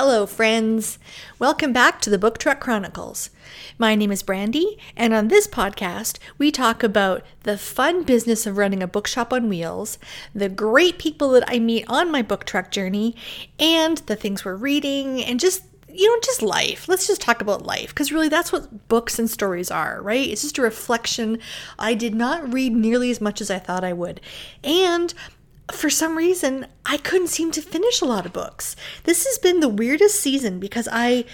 Hello, friends. Welcome back to the Book Truck Chronicles. My name is Brandi, and on this podcast, we talk about the fun business of running a bookshop on wheels, the great people that I meet on my book truck journey, and the things we're reading, and just you know, just life. Let's just talk about life because really that's what books and stories are, right? It's just a reflection. I did not read nearly as much as I thought I would. And for some reason, I couldn't seem to finish a lot of books. This has been the weirdest season because I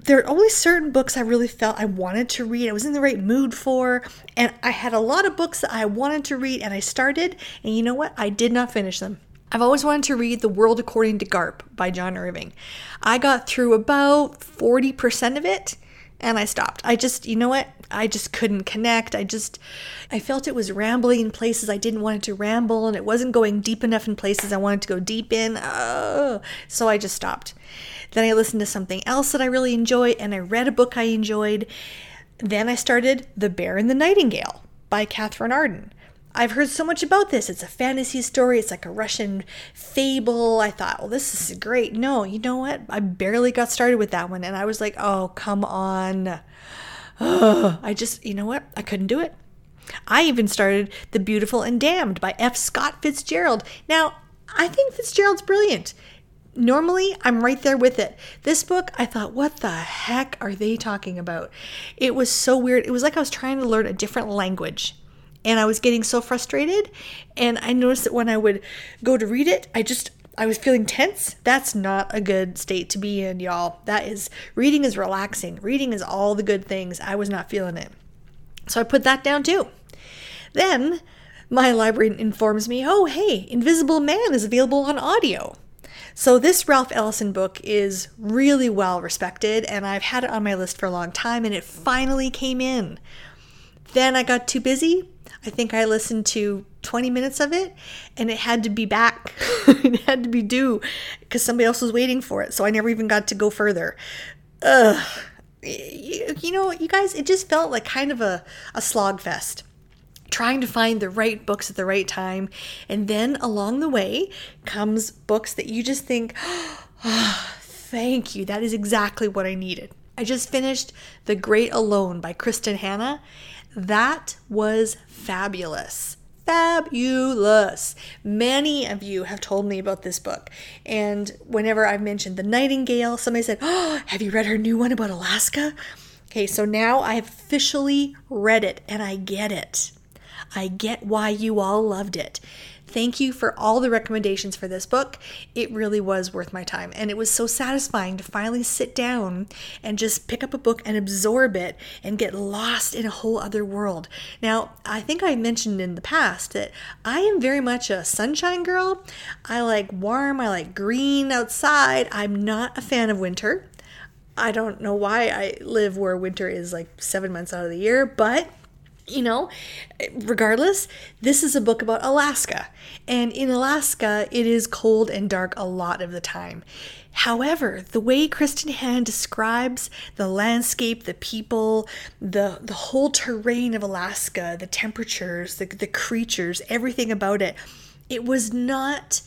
there are only certain books I really felt I wanted to read. I was in the right mood for, and I had a lot of books that I wanted to read, and I started, and you know what? I did not finish them. I've always wanted to read The World According to Garp by John Irving. I got through about 40% of it, and I stopped. I just, you know what? I just couldn't connect. I just, I felt it was rambling in places I didn't want it to ramble, and it wasn't going deep enough in places I wanted to go deep in. Oh, so I just stopped. Then I listened to something else that I really enjoyed, and I read a book I enjoyed. Then I started The Bear and the Nightingale by Katherine Arden. I've heard so much about this. It's a fantasy story. It's like a Russian fable. I thought, well, this is great. No, you know what? I barely got started with that one. And I was like, oh, come on. Oh, I just, you know what? I couldn't do it. I even started The Beautiful and Damned by F. Scott Fitzgerald. Now, I think Fitzgerald's brilliant. Normally, I'm right there with it. This book, I thought, what the heck are they talking about? It was so weird. It was like I was trying to learn a different language and I was getting so frustrated. And I noticed that when I would go to read it, I just I was feeling tense. That's not a good state to be in, y'all. That is reading is relaxing. Reading is all the good things. I was not feeling it. So I put that down too. Then my library informs me, "Oh, hey, Invisible Man is available on audio." So this Ralph Ellison book is really well respected and I've had it on my list for a long time and it finally came in. Then I got too busy I think I listened to 20 minutes of it and it had to be back. it had to be due because somebody else was waiting for it. So I never even got to go further. Ugh. You, you know, you guys, it just felt like kind of a, a slog fest trying to find the right books at the right time. And then along the way comes books that you just think, oh, thank you. That is exactly what I needed. I just finished The Great Alone by Kristin Hannah, that was fabulous. Fabulous. Many of you have told me about this book. And whenever I've mentioned The Nightingale, somebody said, Oh, have you read her new one about Alaska? Okay, so now I've officially read it and I get it. I get why you all loved it. Thank you for all the recommendations for this book. It really was worth my time. And it was so satisfying to finally sit down and just pick up a book and absorb it and get lost in a whole other world. Now, I think I mentioned in the past that I am very much a sunshine girl. I like warm, I like green outside. I'm not a fan of winter. I don't know why I live where winter is like seven months out of the year, but you know, regardless, this is a book about Alaska. And in Alaska, it is cold and dark a lot of the time. However, the way Kristin Hannah describes the landscape, the people, the, the whole terrain of Alaska, the temperatures, the, the creatures, everything about it, it was not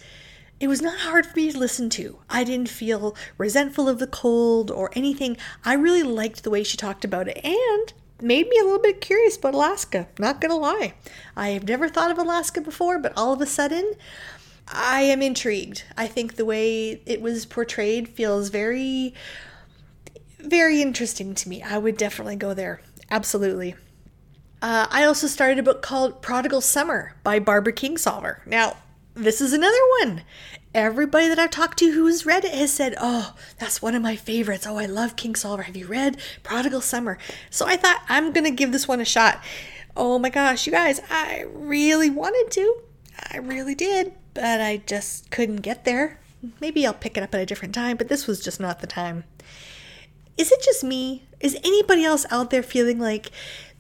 it was not hard for me to listen to. I didn't feel resentful of the cold or anything. I really liked the way she talked about it. And made me a little bit curious about Alaska. Not gonna lie. I have never thought of Alaska before, but all of a sudden, I am intrigued. I think the way it was portrayed feels very, very interesting to me. I would definitely go there. Absolutely. Uh, I also started a book called Prodigal Summer by Barbara Kingsolver. Now, this is another one everybody that I've talked to who's read it has said, Oh, that's one of my favorites. Oh, I love Kingsolver. Have you read Prodigal Summer? So I thought I'm going to give this one a shot. Oh my gosh, you guys, I really wanted to. I really did, but I just couldn't get there. Maybe I'll pick it up at a different time, but this was just not the time. Is it just me? Is anybody else out there feeling like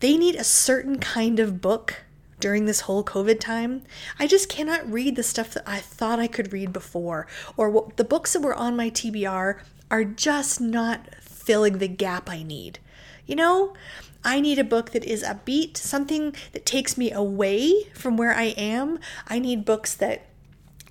they need a certain kind of book during this whole COVID time. I just cannot read the stuff that I thought I could read before, or what, the books that were on my TBR are just not filling the gap I need. You know, I need a book that is upbeat, something that takes me away from where I am. I need books that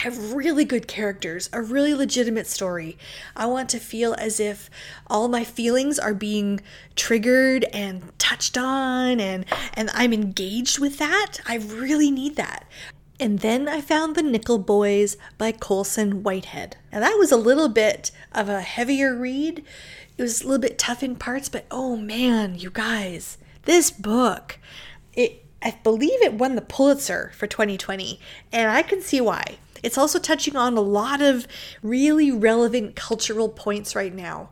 have really good characters, a really legitimate story. I want to feel as if all my feelings are being triggered and touched on and and I'm engaged with that. I really need that. And then I found The Nickel Boys by Colson Whitehead. Now that was a little bit of a heavier read. It was a little bit tough in parts, but oh man, you guys, this book, it I believe it won the Pulitzer for 2020, and I can see why. It's also touching on a lot of really relevant cultural points right now.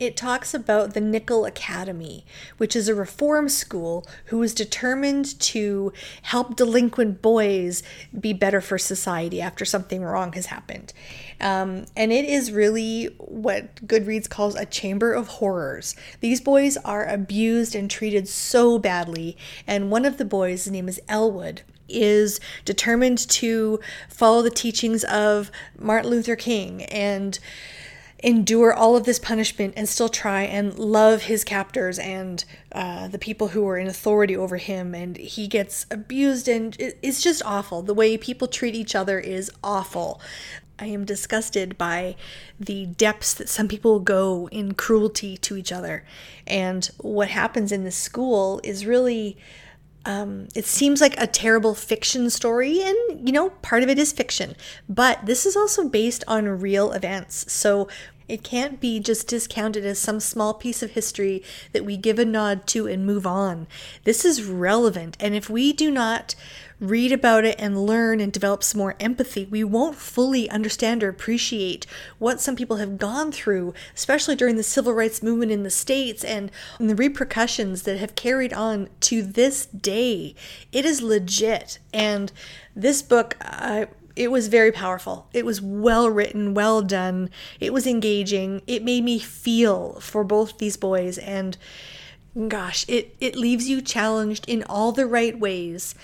It talks about the Nickel Academy, which is a reform school who is determined to help delinquent boys be better for society after something wrong has happened. Um, and it is really what Goodreads calls a chamber of horrors. These boys are abused and treated so badly, and one of the boys, his name is Elwood is determined to follow the teachings of Martin Luther King and endure all of this punishment and still try and love his captors and uh, the people who are in authority over him. And he gets abused, and it's just awful. The way people treat each other is awful. I am disgusted by the depths that some people go in cruelty to each other. And what happens in this school is really um, it seems like a terrible fiction story, and you know, part of it is fiction, but this is also based on real events. So it can't be just discounted as some small piece of history that we give a nod to and move on. This is relevant, and if we do not read about it and learn and develop some more empathy, we won't fully understand or appreciate what some people have gone through, especially during the civil rights movement in the States and, and the repercussions that have carried on to this day. It is legit. And this book, uh, it was very powerful. It was well written, well done. It was engaging. It made me feel for both these boys and gosh, it it leaves you challenged in all the right ways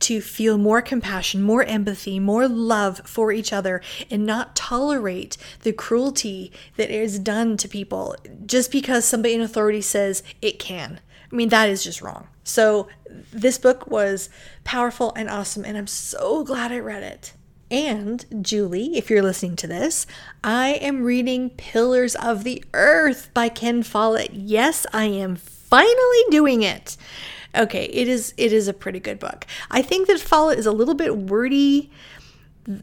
to feel more compassion, more empathy, more love for each other, and not tolerate the cruelty that is done to people just because somebody in authority says it can. I mean, that is just wrong. So, this book was powerful and awesome, and I'm so glad I read it. And, Julie, if you're listening to this, I am reading Pillars of the Earth by Ken Follett. Yes, I am finally doing it. Okay, it is it is a pretty good book. I think that Follett is a little bit wordy,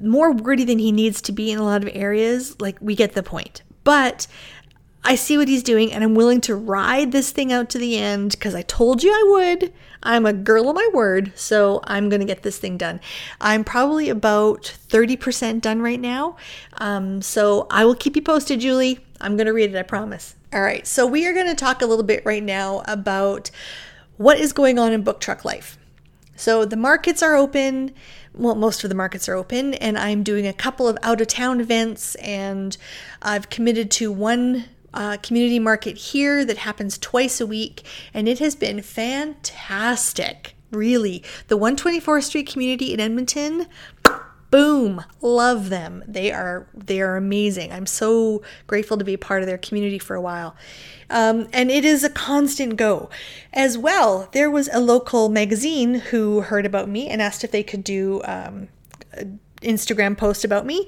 more wordy than he needs to be in a lot of areas. Like we get the point. But I see what he's doing and I'm willing to ride this thing out to the end because I told you I would. I'm a girl of my word, so I'm going to get this thing done. I'm probably about 30% done right now. Um, so I will keep you posted, Julie. I'm going to read it, I promise. All right, so we are going to talk a little bit right now about what is going on in book truck life. So the markets are open. Well, most of the markets are open, and I'm doing a couple of out of town events, and I've committed to one uh, community market here that happens twice a week, and it has been fantastic. Really, the 124th Street community in Edmonton, boom love them they are they are amazing i'm so grateful to be part of their community for a while um, and it is a constant go. As well, there was a local magazine who heard about me and asked if they could do um, Instagram post about me.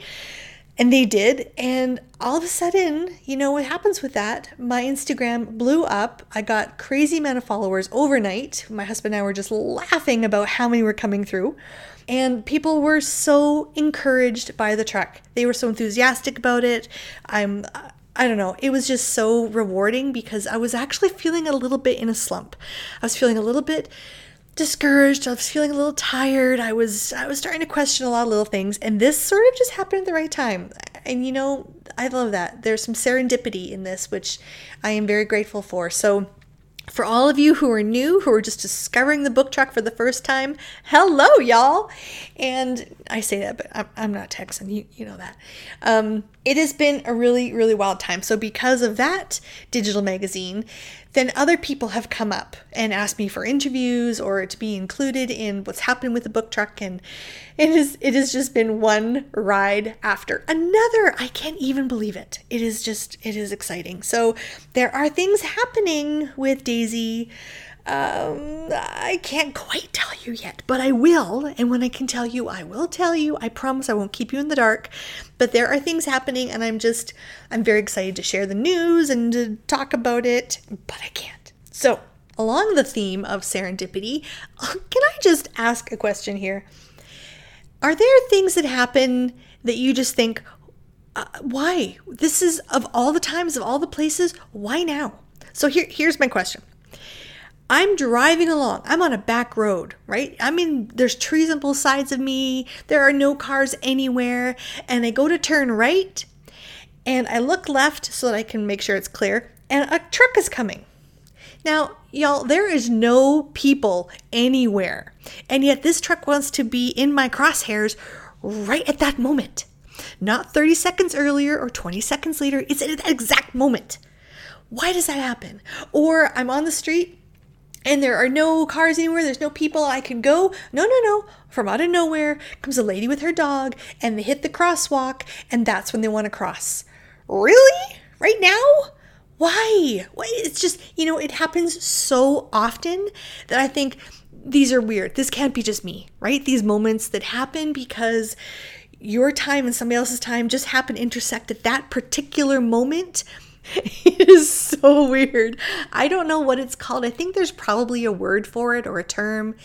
And they did. And all of a sudden, you know what happens with that? My Instagram blew up. I got crazy amount of followers overnight. My husband and I were just laughing about how many were coming through. And people were so encouraged by the truck. They were so enthusiastic about it. I'm I don't know, it was just so rewarding because I was actually feeling a little bit in a slump. I was feeling a little bit discouraged. I was feeling a little tired. I was I was starting to question a lot of little things and this sort of just happened at the right time. And you know, I love that. There's some serendipity in this which I am very grateful for. So for all of you who are new, who are just discovering the book truck for the first time, hello, y'all. And I say that, but I'm, I'm not Texan. You, you know that. Um, it has been a really, really wild time. So, because of that digital magazine, then other people have come up and asked me for interviews or to be included in what's happening with the book truck. And it is it has just been one ride after another. I can't even believe it. It is just it is exciting. So there are things happening with daisy Um, I can't quite tell you yet, but I will. And when I can tell you, I will tell you. I promise I won't keep you in the dark. But there are things happening, and I'm just, I'm very excited to share the news and to talk about it, but I can't. So, along the theme of serendipity, can I just ask a question here? Are there things that happen that you just think, uh, why? This is of all the times, of all the places, why now? So here, here's my question. I'm driving along. I'm on a back road, right? I mean, there's trees on both sides of me. There are no cars anywhere. And I go to turn right and I look left so that I can make sure it's clear. And a truck is coming. Now, y'all, there is no people anywhere. And yet this truck wants to be in my crosshairs right at that moment. Not 30 seconds earlier or 20 seconds later. It's at that exact moment. Why does that happen? Or I'm on the street and there are no cars anywhere, there's no people I can go. No, no, no. From out of nowhere comes a lady with her dog, and they hit the crosswalk, and that's when they want to cross. Really? Right now? Why? Why? It's just, you know, it happens so often that I think these are weird. This can't be just me, right? These moments that happen because your time and somebody else's time just happen intersect at that particular moment it is so weird. I don't know what it's called. I think there's probably a word for it or a term.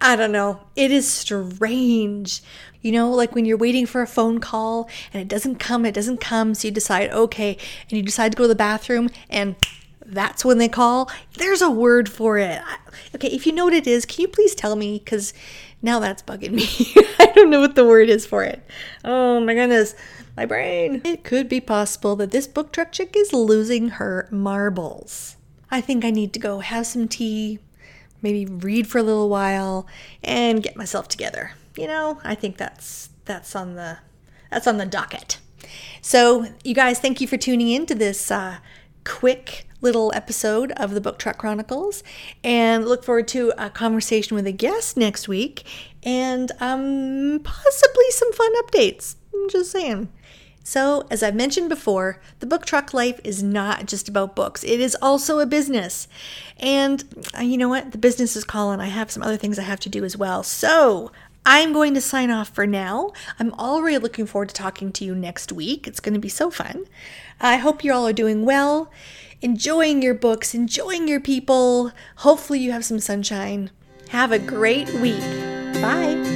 I don't know. It is strange. You know, like when you're waiting for a phone call and it doesn't come, it doesn't come. So you decide, okay, and you decide to go to the bathroom and that's when they call. There's a word for it. Okay, if you know what it is, can you please tell me? Because now that's bugging me. I don't know what the word is for it. Oh my goodness my brain. It could be possible that this book truck chick is losing her marbles. I think I need to go have some tea, maybe read for a little while, and get myself together. You know, I think that's that's on the that's on the docket. So, you guys, thank you for tuning in to this uh, quick little episode of the Book Truck Chronicles, and look forward to a conversation with a guest next week, and um, possibly some fun updates. I'm just saying. So, as I've mentioned before, the book truck life is not just about books, it is also a business. And uh, you know what? The business is calling. I have some other things I have to do as well. So, I'm going to sign off for now. I'm already looking forward to talking to you next week. It's going to be so fun. I hope you all are doing well, enjoying your books, enjoying your people. Hopefully, you have some sunshine. Have a great week. Bye.